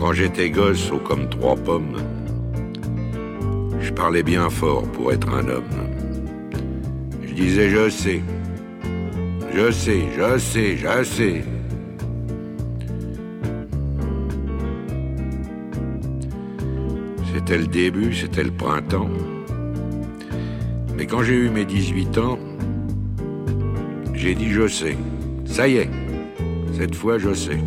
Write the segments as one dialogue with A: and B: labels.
A: Quand j'étais gosse, haut comme trois pommes, je parlais bien fort pour être un homme. Je disais je sais, je sais, je sais, je sais. C'était le début, c'était le printemps. Mais quand j'ai eu mes 18 ans, j'ai dit je sais. Ça y est, cette fois je sais.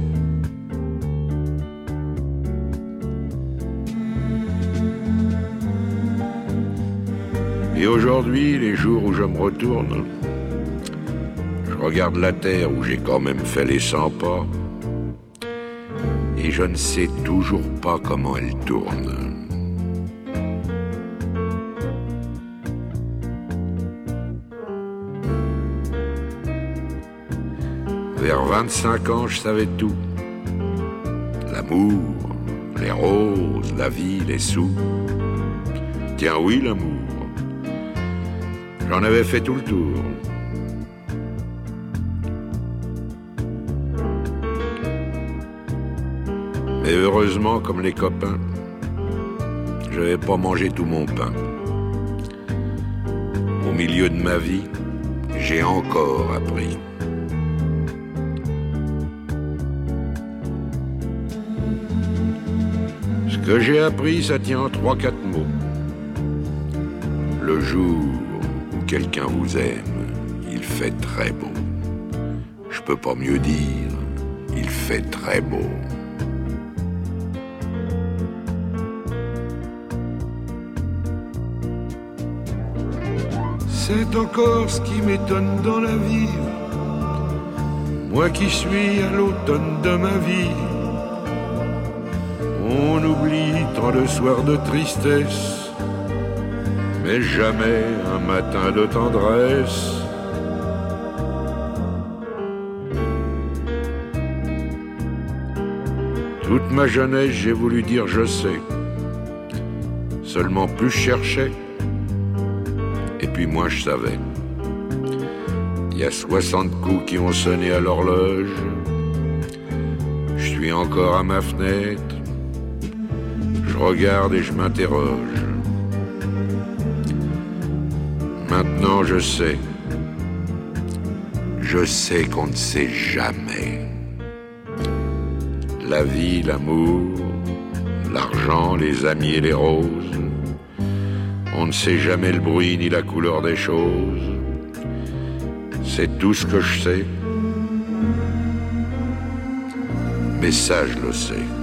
A: Et aujourd'hui, les jours où je me retourne, je regarde la terre où j'ai quand même fait les 100 pas, et je ne sais toujours pas comment elle tourne. Vers 25 ans, je savais tout. L'amour, les roses, la vie, les sous. Tiens oui, l'amour. J'en avais fait tout le tour. Mais heureusement, comme les copains, je n'avais pas mangé tout mon pain. Au milieu de ma vie, j'ai encore appris. Ce que j'ai appris, ça tient en trois, quatre mots. Le jour quelqu'un vous aime, il fait très beau. Je peux pas mieux dire, il fait très beau. C'est encore ce qui m'étonne dans la vie. Moi qui suis à l'automne de ma vie, on oublie tant de soirs de tristesse mais jamais un matin de tendresse. Toute ma jeunesse, j'ai voulu dire je sais. Seulement plus je cherchais, et puis moins je savais. Il y a 60 coups qui ont sonné à l'horloge. Je suis encore à ma fenêtre. Je regarde et je m'interroge. Je sais. Je sais qu'on ne sait jamais. La vie, l'amour, l'argent, les amis et les roses. On ne sait jamais le bruit ni la couleur des choses. C'est tout ce que je sais. Mais ça, je le sais.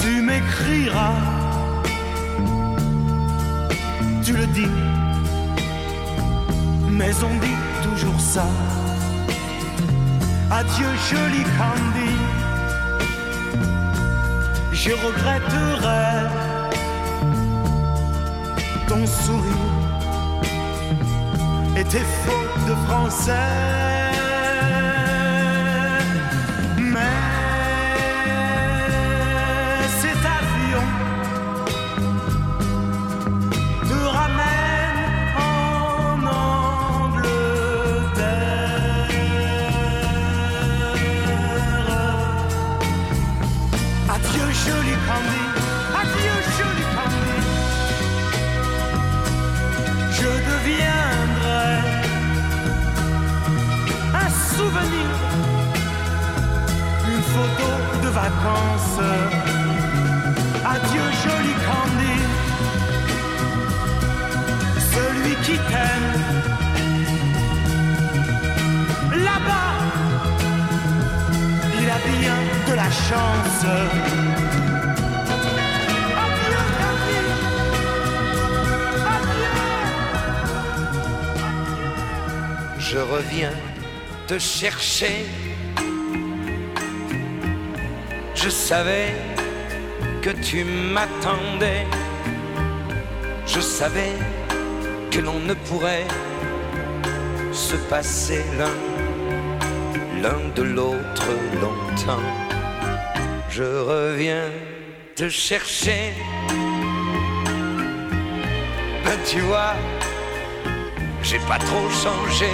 B: tu m'écriras, tu le dis, mais on dit toujours ça. Adieu joli Candy, je regretterai ton sourire et tes fautes de français.
C: Adieu joli Candy, celui qui t'aime. Là-bas, il a bien de la chance. Adieu Candy, adieu.
D: Je reviens te chercher. Je savais que tu m'attendais. Je savais que l'on ne pourrait se passer l'un l'un de l'autre longtemps. Je reviens te chercher. Ben tu vois, j'ai pas trop changé.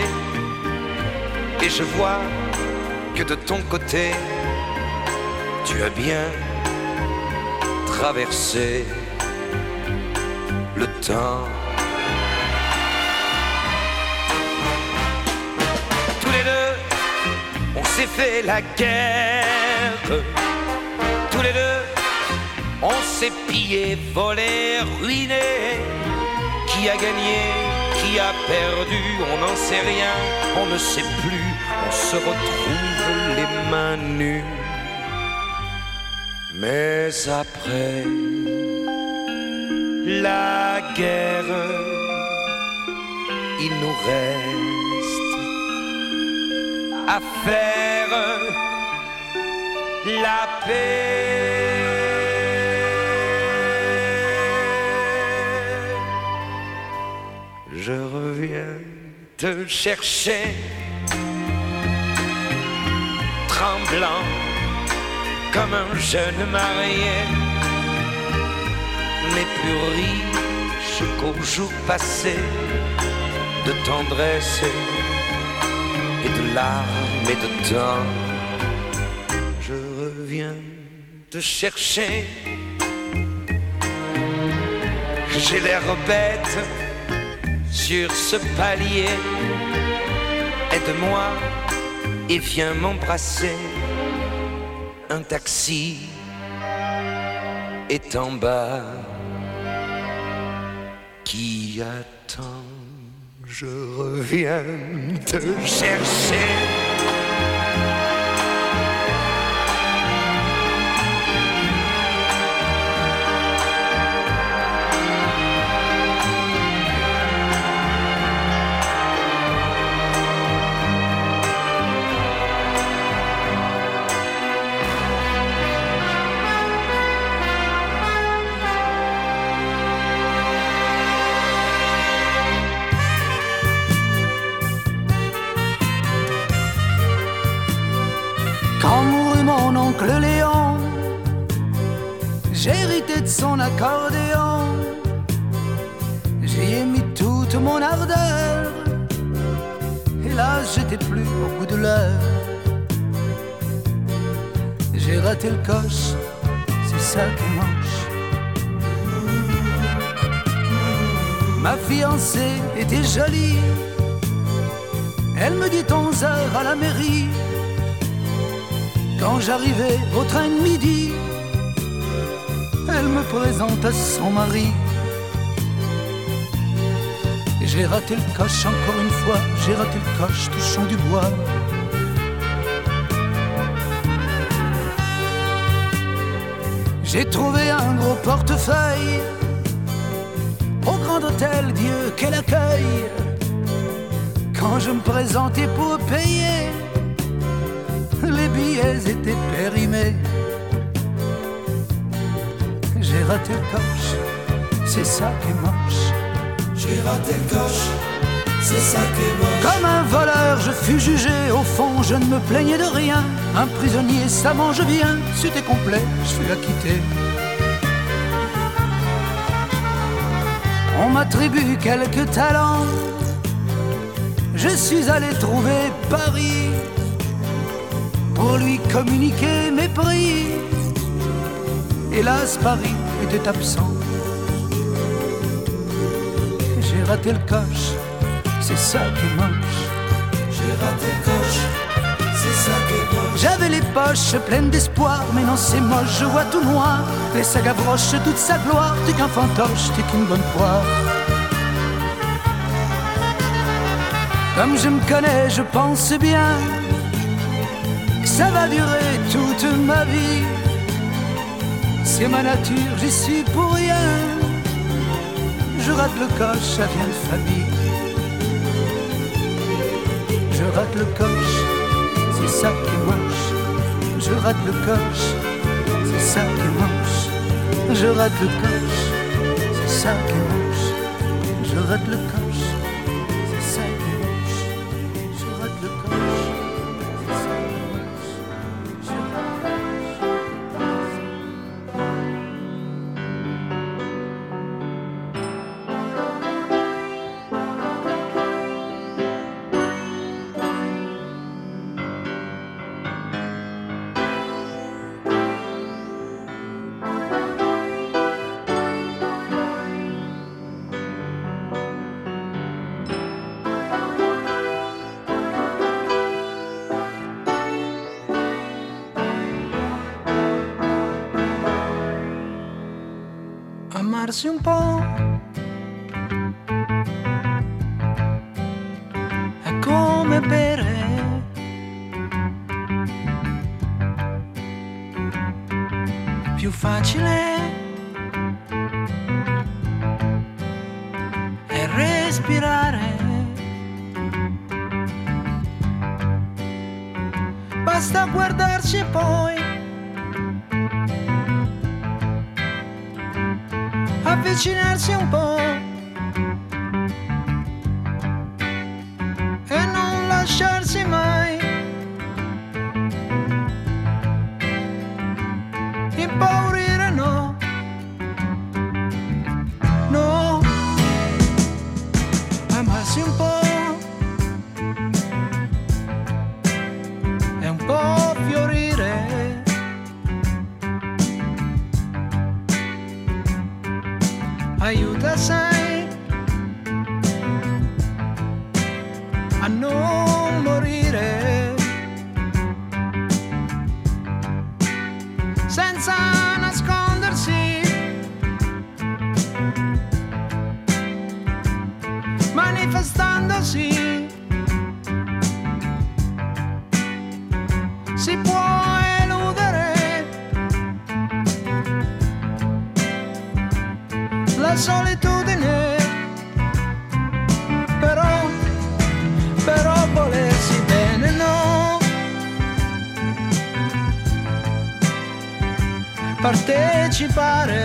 D: Et je vois que de ton côté, tu as bien traversé le temps. Tous les deux, on s'est fait la guerre. Tous les deux, on s'est pillé, volé, ruiné. Qui a gagné, qui a perdu, on n'en sait rien, on ne sait plus, on se retrouve les mains nues. Mais après la guerre, il nous reste à faire la paix. Je reviens te chercher, tremblant comme un jeune marié, mais plus riche qu'au jour passé de tendresse et de larmes et de temps. Je reviens te chercher. J'ai l'air bête sur ce palier. Aide-moi et viens m'embrasser. Un taxi est en bas qui attend. Je reviens te chercher.
C: Accordéon. J'y ai mis toute mon ardeur. Hélas, j'étais plus au bout de l'heure. J'ai raté le coche, c'est ça qui manche. Ma fiancée était jolie. Elle me dit 11 heures à la mairie. Quand j'arrivais au train de midi, présente à son mari. J'ai raté le coche encore une fois, j'ai raté le coche touchant du bois. J'ai trouvé un gros portefeuille au grand hôtel, Dieu quel accueil. Quand je me présentais pour payer, les billets étaient périmés. J'ai raté le coche, c'est ça qui est moche.
E: J'ai raté le coche, c'est ça qui est moche.
C: Comme un voleur, je fus jugé. Au fond, je ne me plaignais de rien. Un prisonnier, ça mange bien. C'était complet, je fus acquitté. On m'attribue quelques talents. Je suis allé trouver Paris pour lui communiquer mes prix. Hélas, Paris était absent. J'ai raté le coche, c'est ça qui est moche.
E: J'ai raté le coche, c'est
C: J'avais les poches pleines d'espoir, mais non c'est moche, je vois tout noir. Les sacs broche toute sa gloire, t'es qu'un fantoche, t'es qu'une bonne poire. Comme je me connais, je pense bien que ça va durer toute ma vie. C'est ma nature, j'y suis pour rien. Je rate le coche, ça vient de famille. Je rate le coche, c'est ça qui est moche. Je rate le coche, c'est ça qui est moche. Je rate le coche, c'est ça qui est moche. Je rate le coche.
F: Amarsi un po'. Avvicinarsi un si può la solitudine, però, però volersi bene no. Partecipare.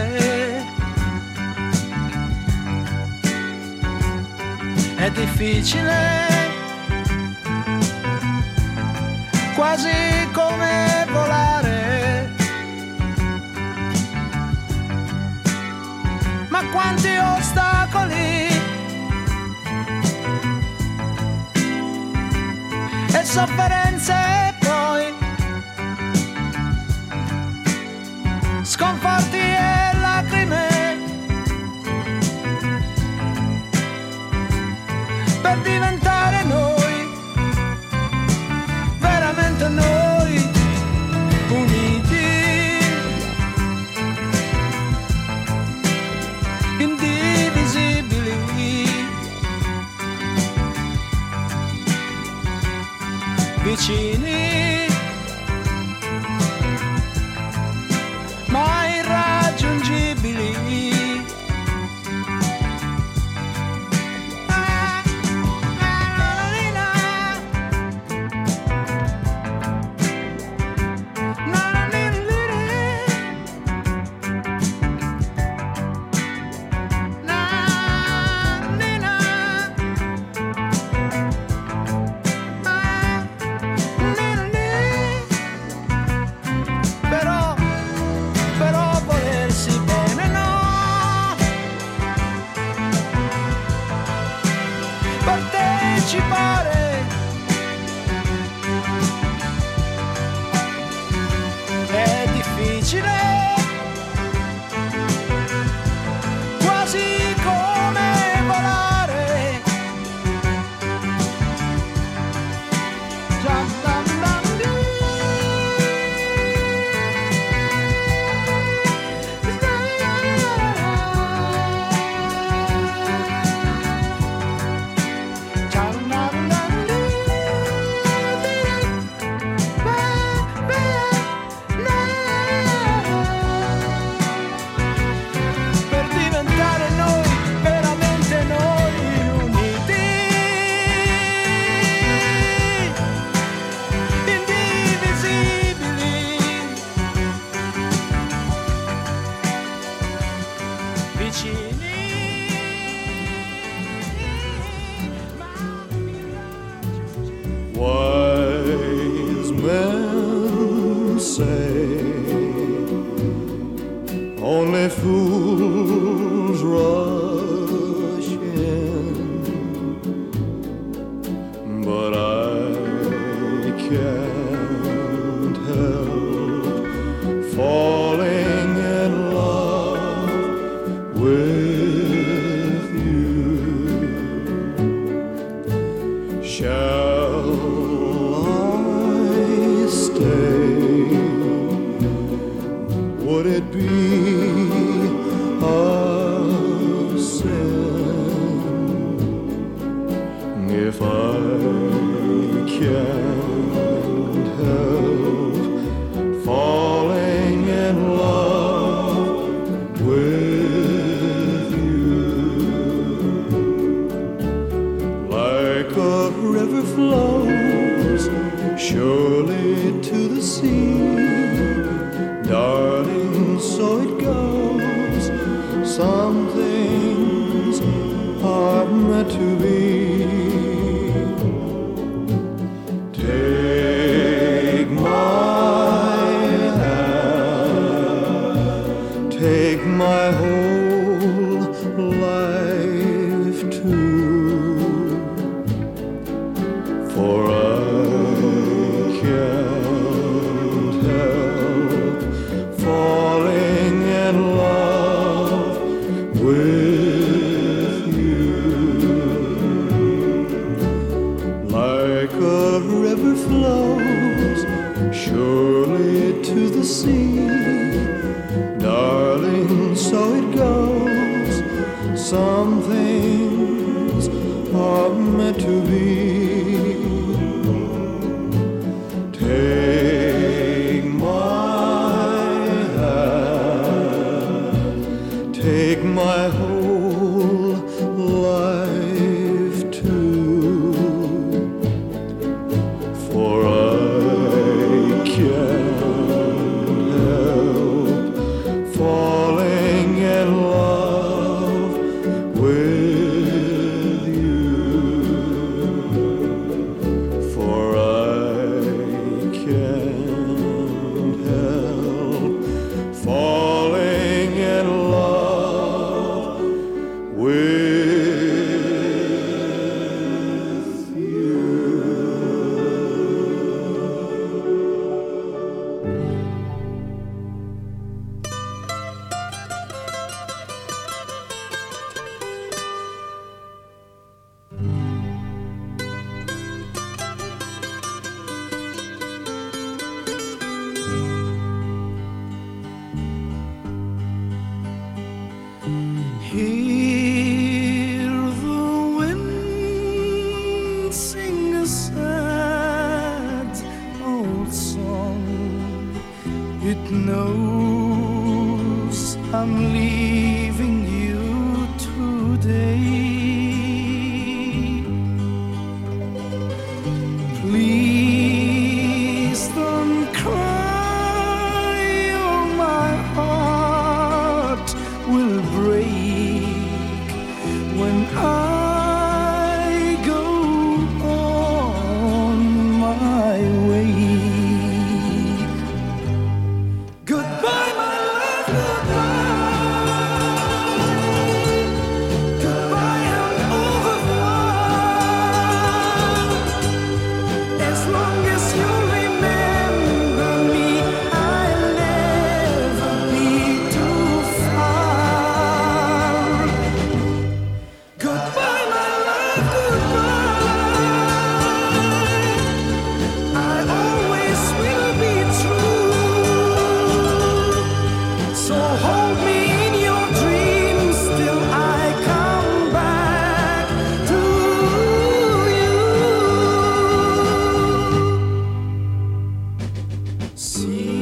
F: È difficile, quasi come volare. ma quanti ostacoli e sofferenze
G: she bought it.
H: See.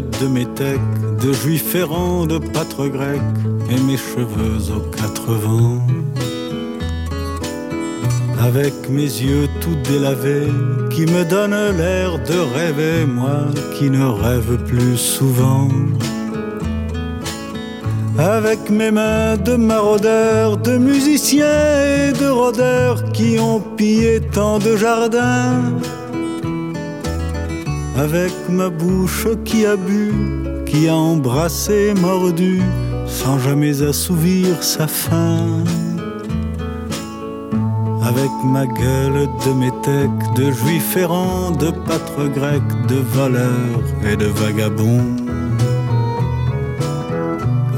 H: De métèque, de juif errant, de pâtre grec, et mes cheveux aux quatre vents. Avec mes yeux tout délavés, qui me donnent l'air de rêver, moi qui ne rêve plus souvent. Avec mes mains de maraudeurs, de musiciens et de rôdeurs qui ont pillé tant de jardins avec ma bouche qui a bu, qui a embrassé, mordu, sans jamais assouvir sa faim. Avec ma gueule de métèque, de juif errant, de pâtre grec, de voleur et de vagabond.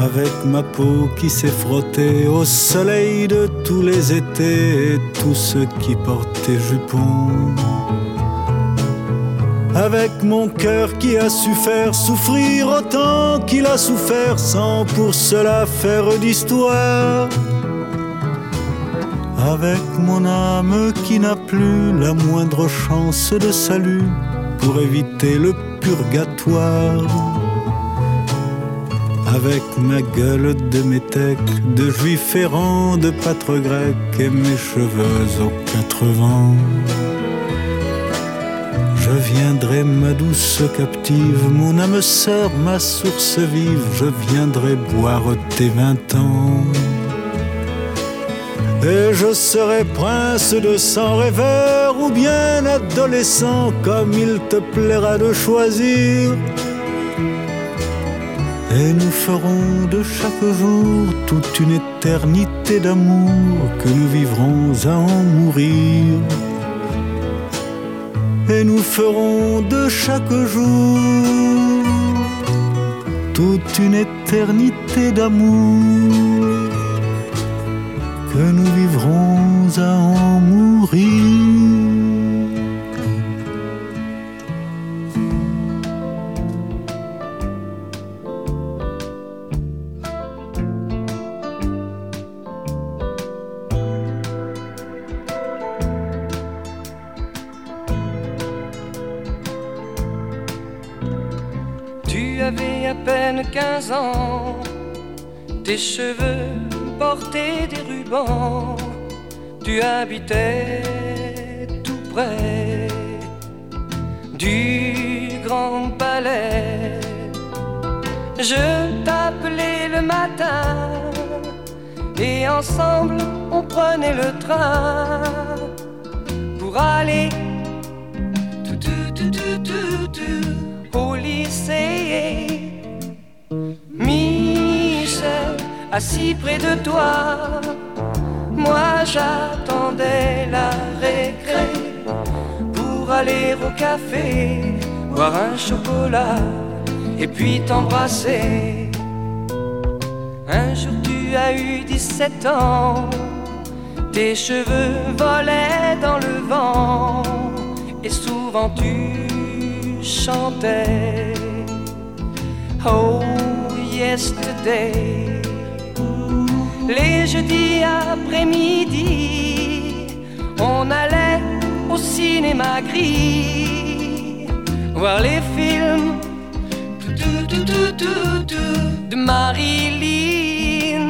H: Avec ma peau qui s'est frottée au soleil de tous les étés et tous ceux qui portaient jupons avec mon cœur qui a su faire souffrir autant qu'il a souffert sans pour cela faire d'histoire. Avec mon âme qui n'a plus la moindre chance de salut pour éviter le purgatoire. Avec ma gueule de métèque, de juif errant, de pâtre grec et mes cheveux aux quatre vents. Je viendrai, ma douce captive, mon âme sœur, ma source vive, je viendrai boire tes vingt ans. Et je serai prince de sang rêveur ou bien adolescent, comme il te plaira de choisir. Et nous ferons de chaque jour toute une éternité d'amour que nous vivrons à en mourir et nous ferons de chaque jour toute une éternité d'amour que nous vivrons à en mourir.
I: Tes cheveux portaient des rubans, tu habitais tout près du grand palais. Je t'appelais le matin et ensemble on prenait le train pour aller assis près de toi. Moi j'attendais la récré pour aller au café, boire un chocolat et puis t'embrasser. Un jour tu as eu 17 ans, tes cheveux volaient dans le vent et souvent tu chantais. Oh, yesterday les jeudis après-midi, on allait au cinéma gris voir les films de Marilyn.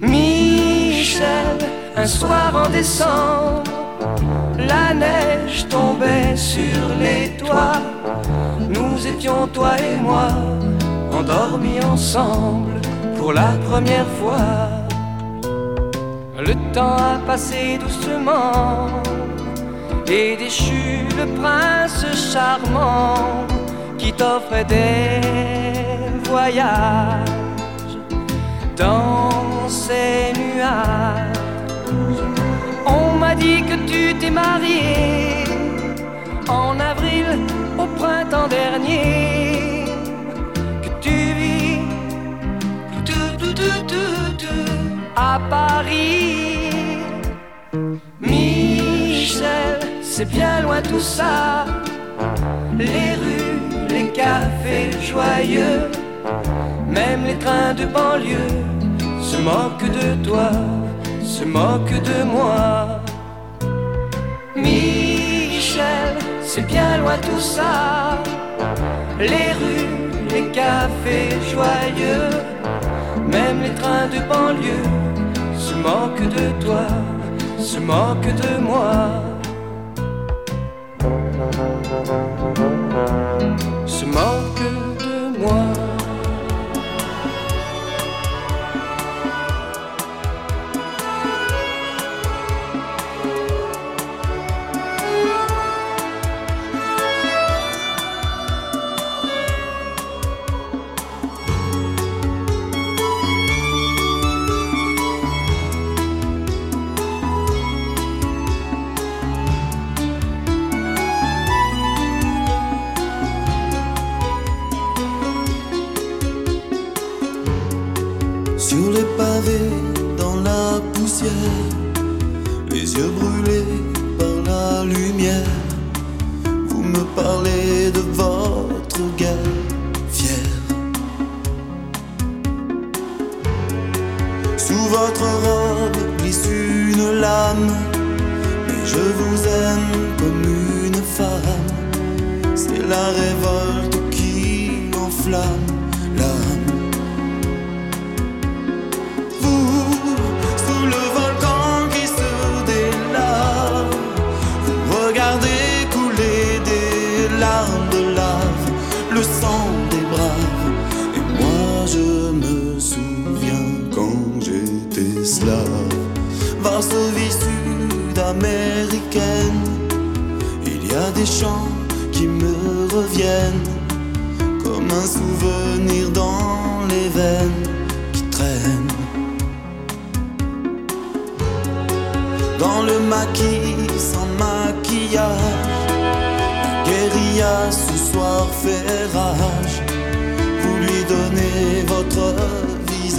I: Michel, un soir en décembre, la neige tombait sur les toits. Nous étions, toi et moi, endormis ensemble pour la première fois. Le temps a passé doucement et déchu le prince charmant qui t'offrait des voyages dans ses nuages. On m'a dit que tu t'es marié en avril au printemps dernier à Paris. Michel, c'est bien loin tout ça. Les rues, les cafés joyeux, même les trains de banlieue se moquent de toi, se moquent de moi. Michel, c'est bien loin tout ça. Les rues, les cafés joyeux même les trains de banlieue se moquent de toi, se moquent de moi.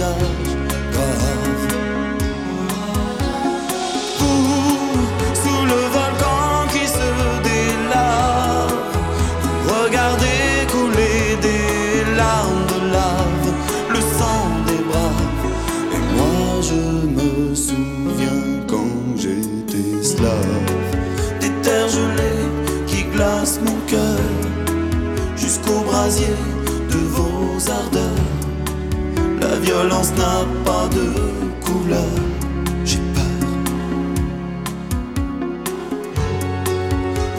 J: up violence n'a pas de couleur. J'ai peur.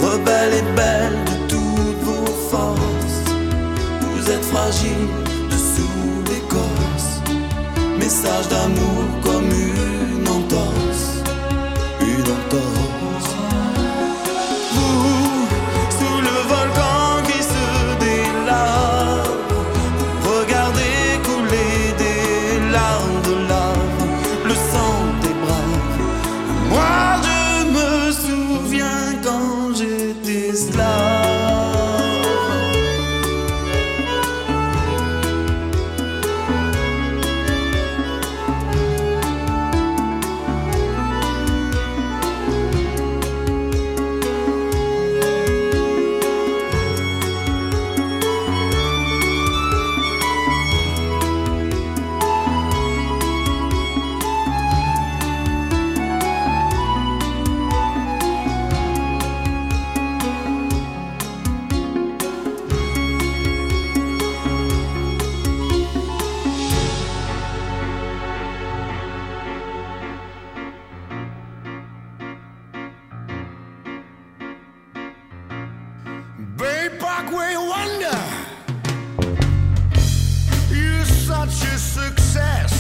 J: Rebelle et belle de toutes vos forces. Vous êtes fragile dessous l'écorce. Message d'amour.
K: Great Parkway Wonder. You're such a success.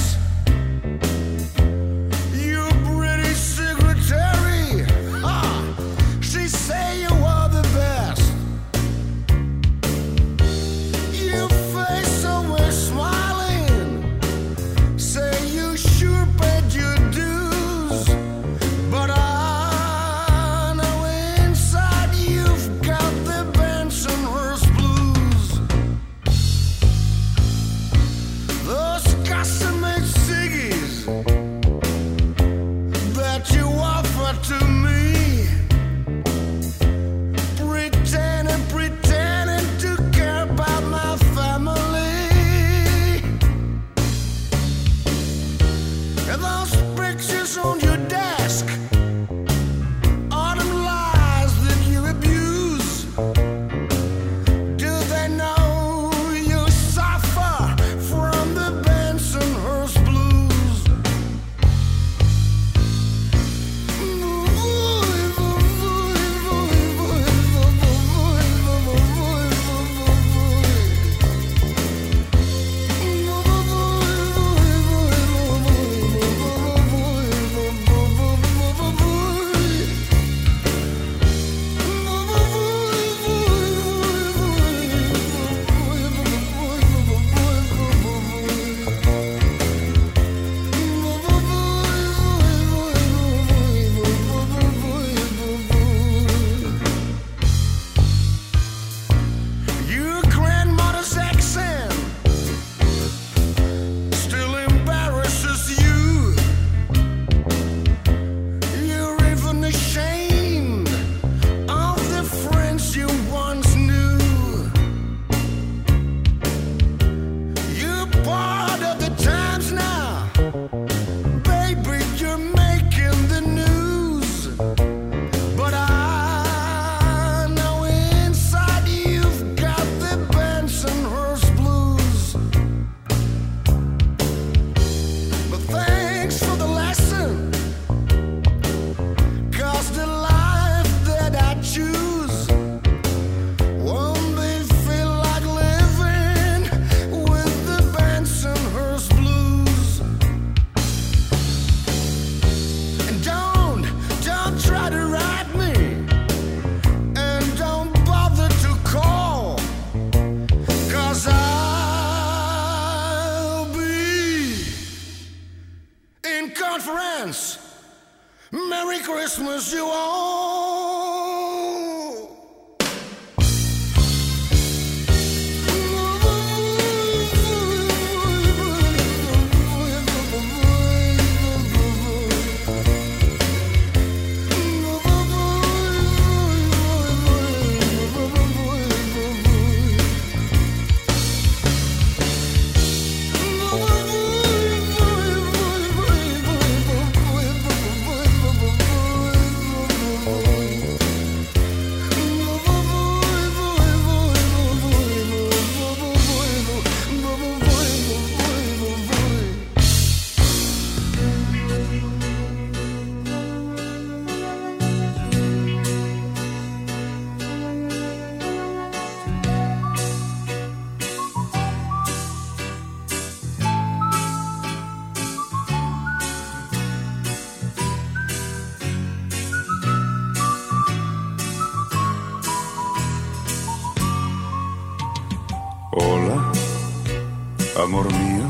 L: Amor mío.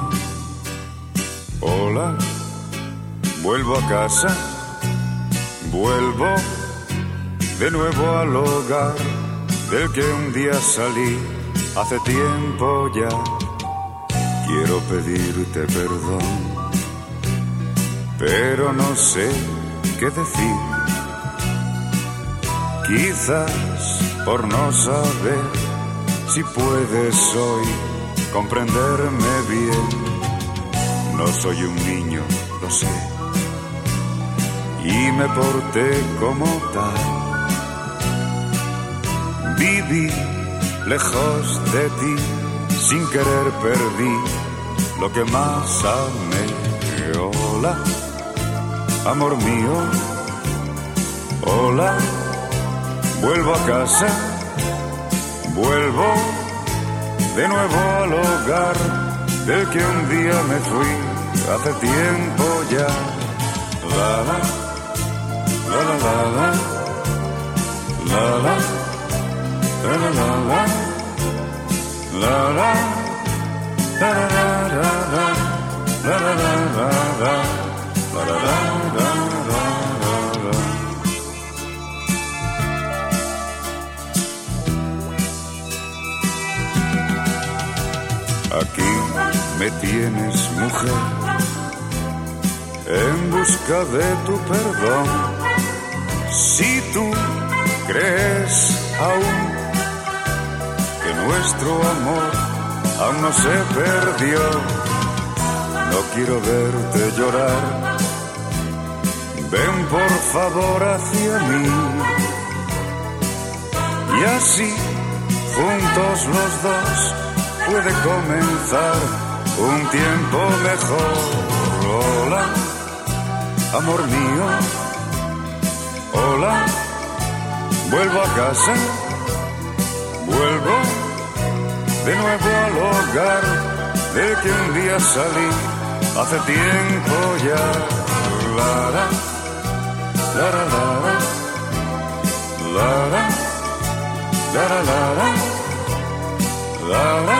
L: Hola, vuelvo a casa. Vuelvo de nuevo al hogar del que un día salí hace tiempo ya. Quiero pedirte perdón, pero no sé qué decir. Quizás por no saber si puedes hoy comprenderme bien. No soy un niño, lo sé, y me porté como tal. Viví lejos de ti, sin querer perdí lo que más amé. Hola, amor mío, hola, vuelvo a casa Vuelvo de nuevo al hogar del que un día me fui hace tiempo ya. La la, la la la la, la la, la la la la, la la, la la la la, la la la la la, la la la la. Me tienes, mujer, en busca de tu perdón. Si tú crees aún que nuestro amor aún no se perdió, no quiero verte llorar. Ven por favor hacia mí y así, juntos los dos, puede comenzar un tiempo mejor. Hola, amor mío. Hola, vuelvo a casa. Vuelvo de nuevo al hogar del que un día salí hace tiempo ya. La, la, la, la, la, la, la, la, la,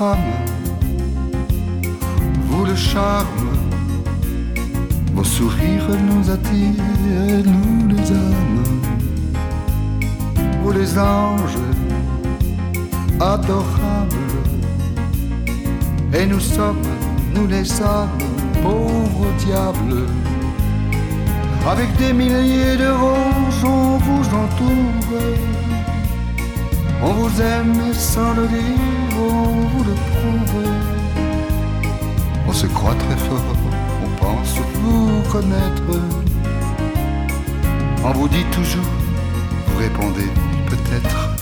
M: Vous le charme, vos sourires nous attirent, nous les hommes, vous les anges adorables, et nous sommes, nous les hommes, pauvres diables. Avec des milliers de roses, on vous entoure. On vous aime sans le dire, vous le. On se croit très fort, on pense vous connaître. On vous dit toujours, vous répondez peut-être.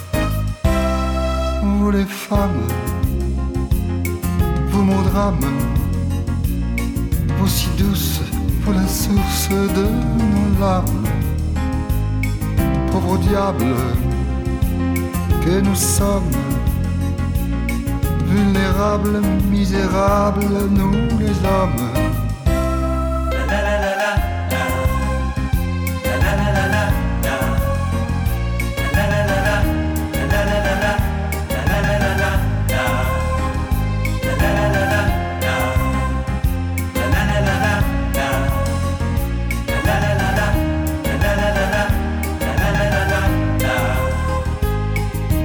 M: vous les femmes, vous mon drame, vous si douces, vous la source de nos larmes, pauvre diable que nous sommes, vulnérables, misérables, nous les hommes.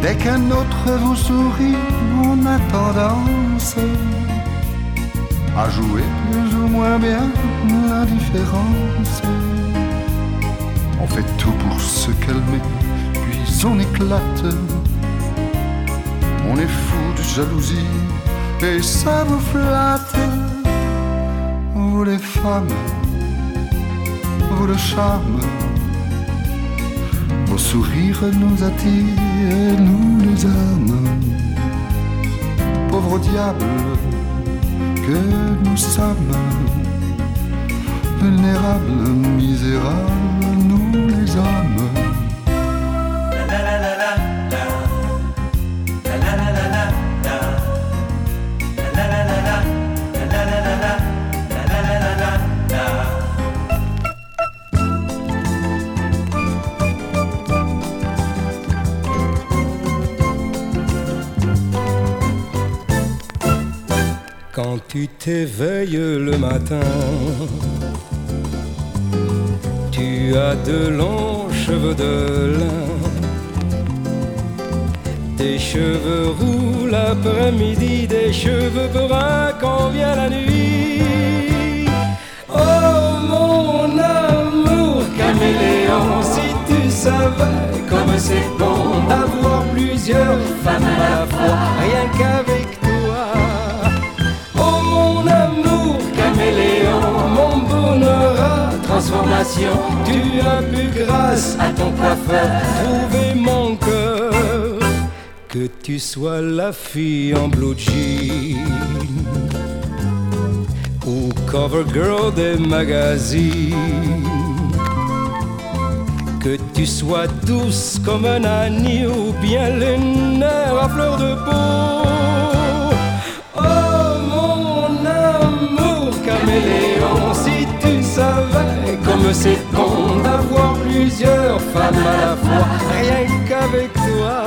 M: Dès qu'un autre vous sourit, a tendance à jouer plus ou moins bien l'indifférence. On fait tout pour se calmer, puis on éclate. On est fou de jalousie et ça vous flatte. Vous les femmes, vous le charme. Vos sourires nous attirent, nous les hommes. Pauvre diable que nous sommes, vulnérables, misérables, nous les hommes.
N: T'éveilles le matin, tu as de longs cheveux de lin. Tes cheveux roux l'après-midi, des cheveux bruns quand vient la nuit. Oh mon amour caméléon, si tu savais comme c'est bon d'avoir plusieurs femmes à la fois, rien qu'avec tu as pu grâce à ton coiffeur trouver mon cœur. Que tu sois la fille en blue jean ou cover girl des magazines. Que tu sois douce comme un agneau ou bien les nerfs à fleur de peau. Oh mon amour caméléon, comme c'est con d'avoir plusieurs femmes à la fois, rien qu'avec toi.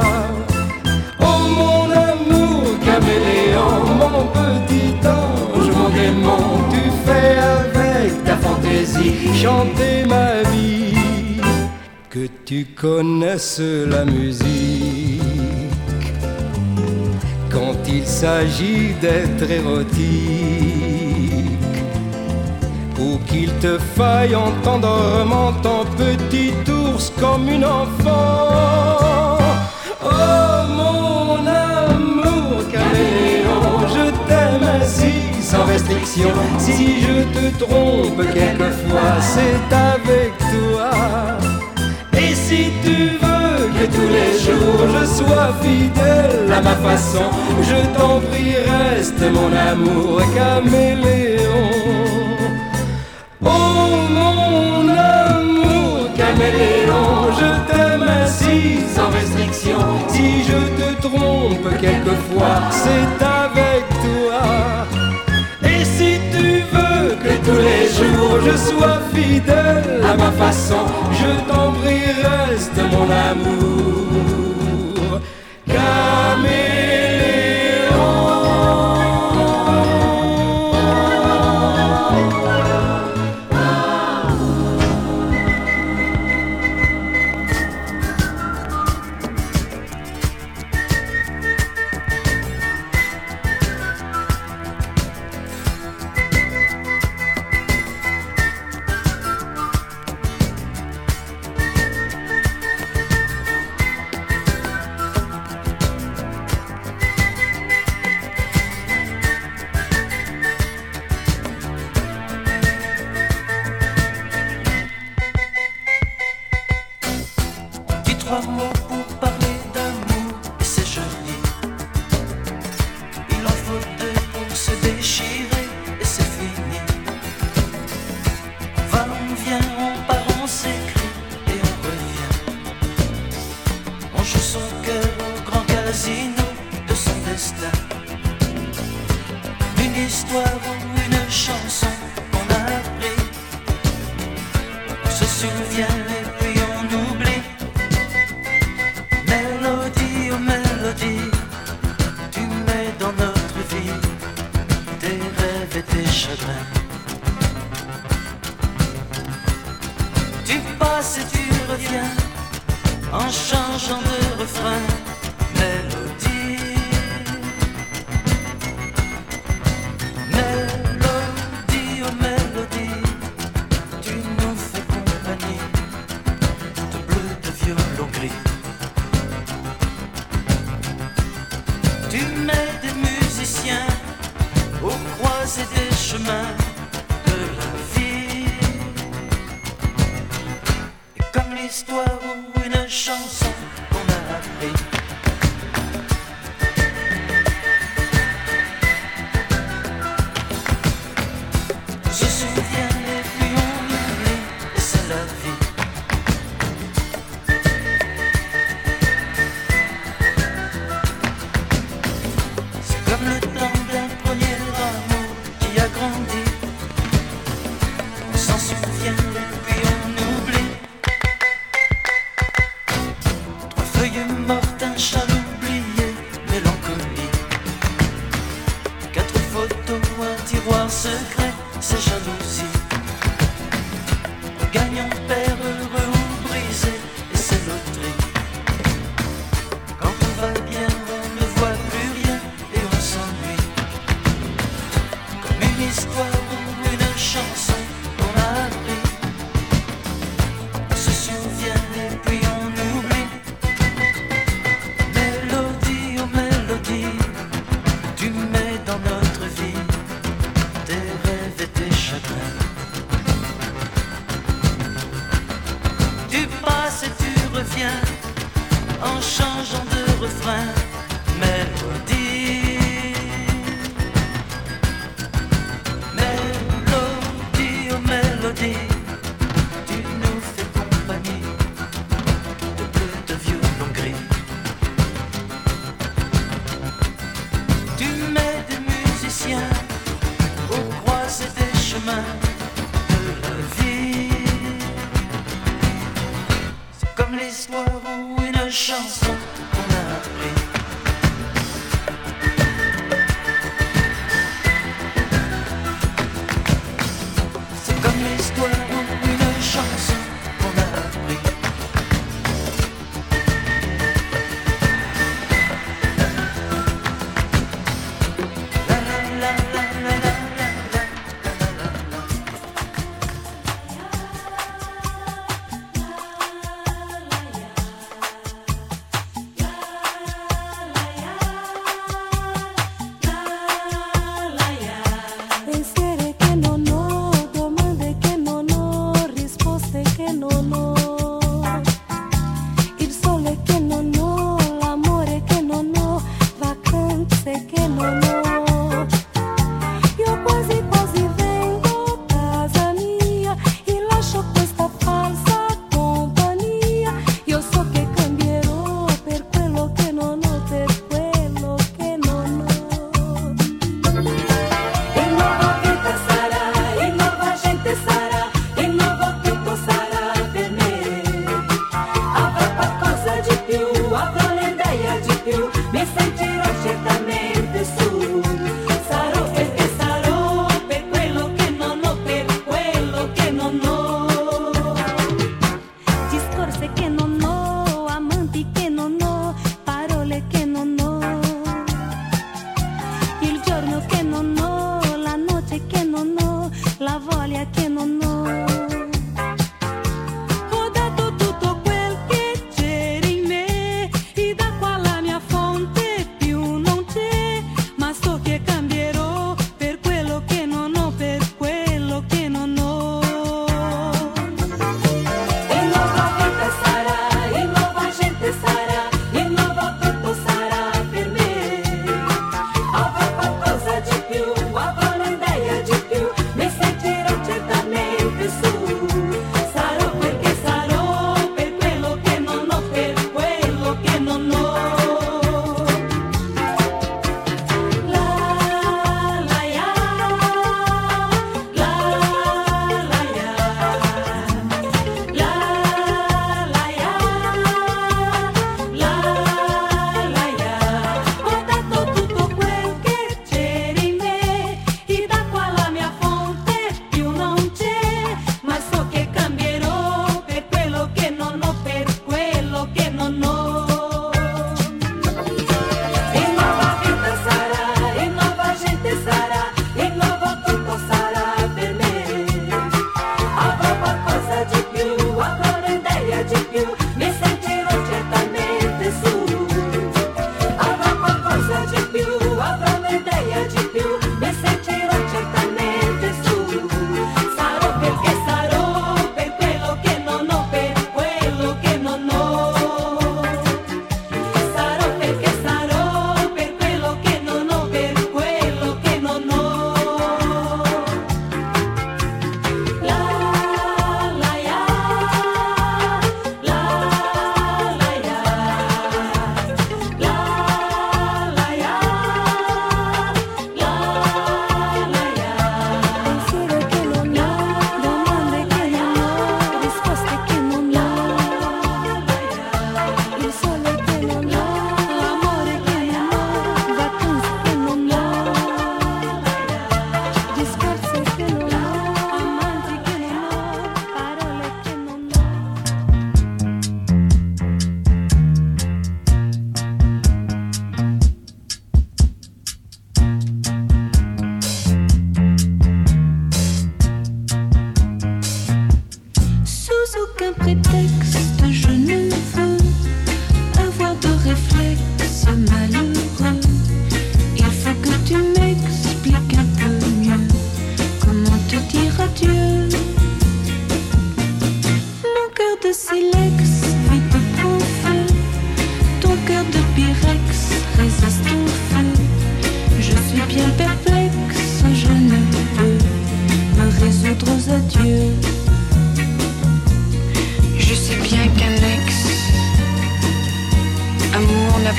N: Oh mon amour caméléon, mon petit ange, mon démon, tu fais avec ta fantaisie chanter ma vie. Que tu connaisses la musique quand il s'agit d'être érotique ou qu'il te faille entendrement ton petit ours comme une enfant. Oh mon amour caméléon, je t'aime ainsi sans restriction. Si je te trompe quelquefois, c'est avec toi. Et si tu veux que tous les jours je sois fidèle à ma façon, je t'en prie, reste mon amour caméléon. Je t'aime ainsi sans restriction. Si je te trompe quelquefois, c'est avec toi. Et si tu veux que tous les jours je sois fidèle à ma façon, je t'en prie, mon amour.
O: son cœur au
P: grand casino de son destin. Une histoire une histoire ou une chanson qu'on a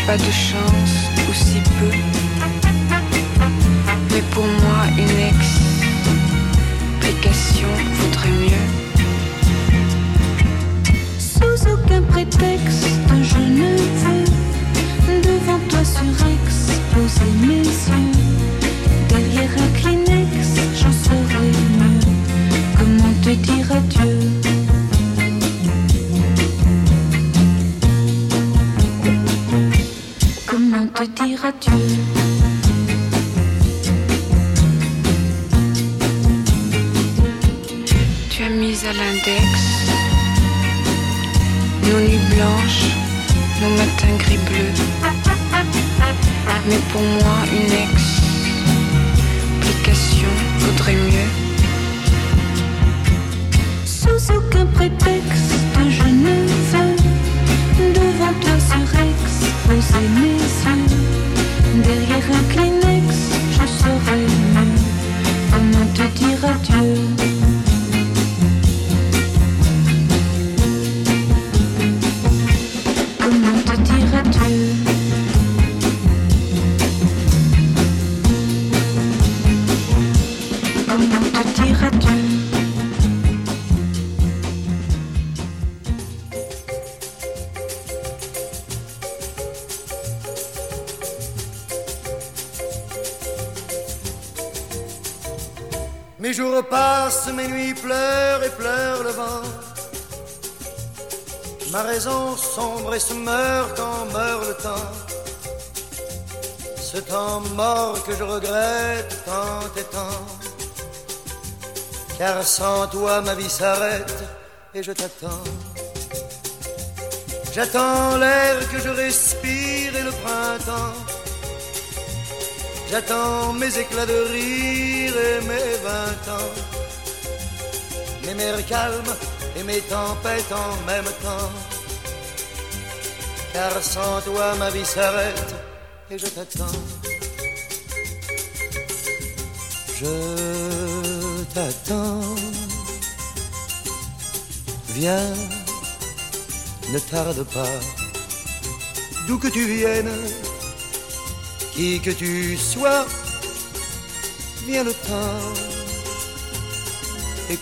Q: pas de chance, ou si peu. Mais pour moi, une explication vaudrait mieux.
R: Sous aucun prétexte, je ne veux devant toi surexposer mes yeux.
Q: Tu as mis à l'index nos nuits blanches, nos matins gris bleus. Mais pour moi, une explication vaudrait mieux.
R: Sous aucun prétexte, je ne veux devant toi surexposer mes yeux. Derrière un Kleenex, je saurais mieux comment te dire adieu?
S: Et se meurt quand meurt le temps. Ce temps mort que je regrette tant et tant. Car sans toi ma vie s'arrête et je t'attends. J'attends l'air que je respire et le printemps. J'attends mes éclats de rire et mes vingt ans. Mes mers calmes et mes tempêtes en même temps. Car sans toi ma vie s'arrête et je t'attends. Je t'attends. Viens, ne tarde pas. D'où que tu viennes, qui que tu sois, viens le temps et.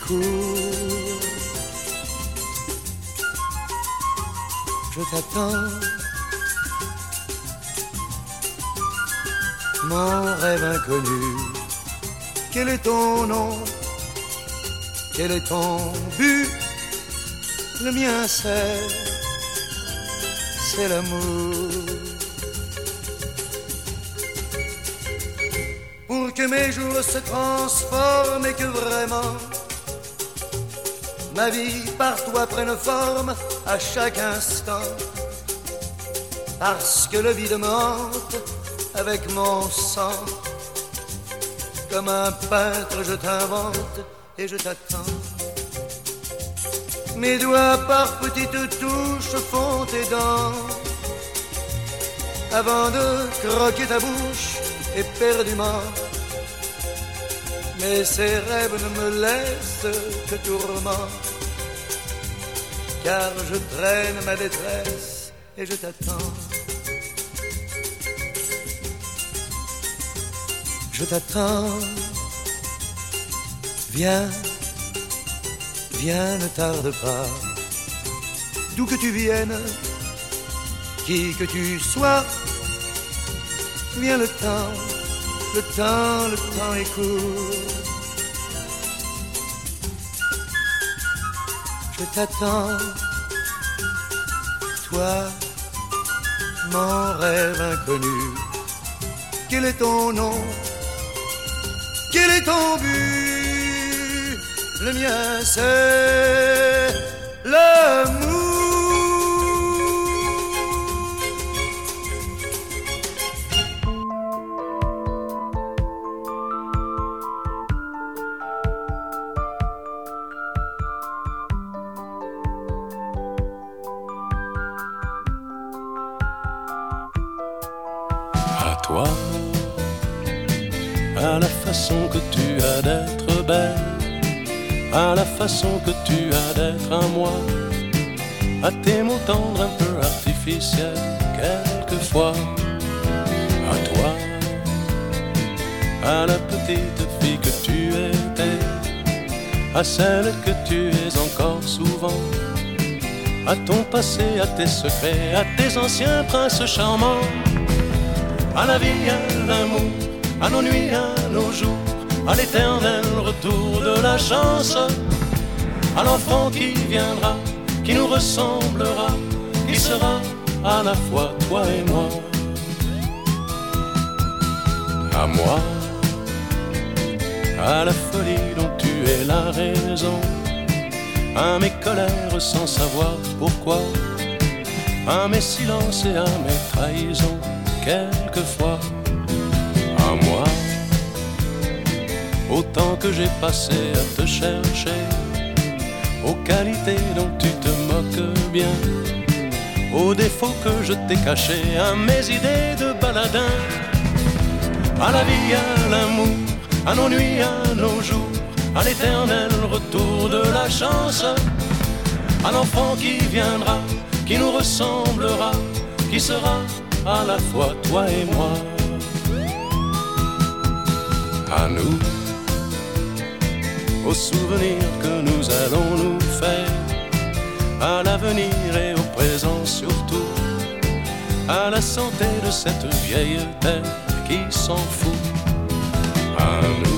S: Je t'attends. Mon rêve inconnu, quel est ton nom? Quel est ton but? Le mien c'est, c'est l'amour. Pour que mes jours se transforment et que vraiment ma vie par toi prenne forme à chaque instant. Parce que le vide me hante avec mon sang. Comme un peintre, je t'invente et je t'attends. Mes doigts par petites touches font tes dents. Avant de croquer ta bouche éperdument. Mais ces rêves ne me laissent que tourment. Car je traîne ma détresse et je t'attends. Je t'attends. Viens, viens, ne tarde pas. D'où que tu viennes, qui que tu sois, viens le temps, le temps, le temps est court. T'attends, toi, mon rêve inconnu. Quel est ton nom? Quel est ton but? Le mien c'est l'amour.
T: Ton passé, à tes secrets, à tes anciens princes charmants, à la vie, à l'amour, à nos nuits, à nos jours, à l'éternel retour de la chance, à l'enfant qui viendra, qui nous ressemblera, qui sera à la fois toi et moi. À moi, à la folie dont tu es la raison, à mes colères sans savoir pourquoi, à mes silences et à mes trahisons, quelquefois. À moi, autant que j'ai passé à te chercher, aux qualités dont tu te moques bien. Aux défauts que je t'ai cachés, à mes idées de baladin, à la vie, à l'amour, à nos nuits, à nos jours, à l'éternel retour de la chance, à l'enfant qui viendra, qui nous ressemblera, qui sera à la fois toi et moi. À nous, aux souvenirs que nous allons nous faire, à l'avenir et au présent surtout, à la santé de cette vieille terre qui s'en fout. À nous,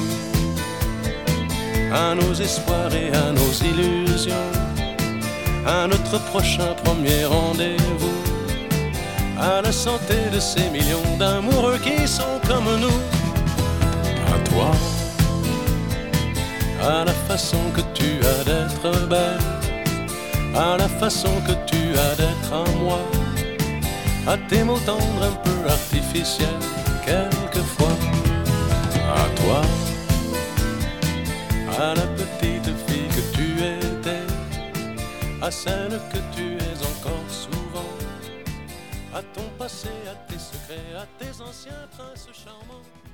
T: à nos espoirs et à nos illusions, à notre prochain premier rendez-vous, à la santé de ces millions d'amoureux qui sont comme nous. À toi, à la façon que tu as d'être belle à la façon que tu as d'être à moi, à tes mots tendres un peu artificiels, quelquefois, à toi, à la petite fille que tu étais, à celle que tu es encore souvent, à ton passé, à tes secrets, à tes anciens princes charmants.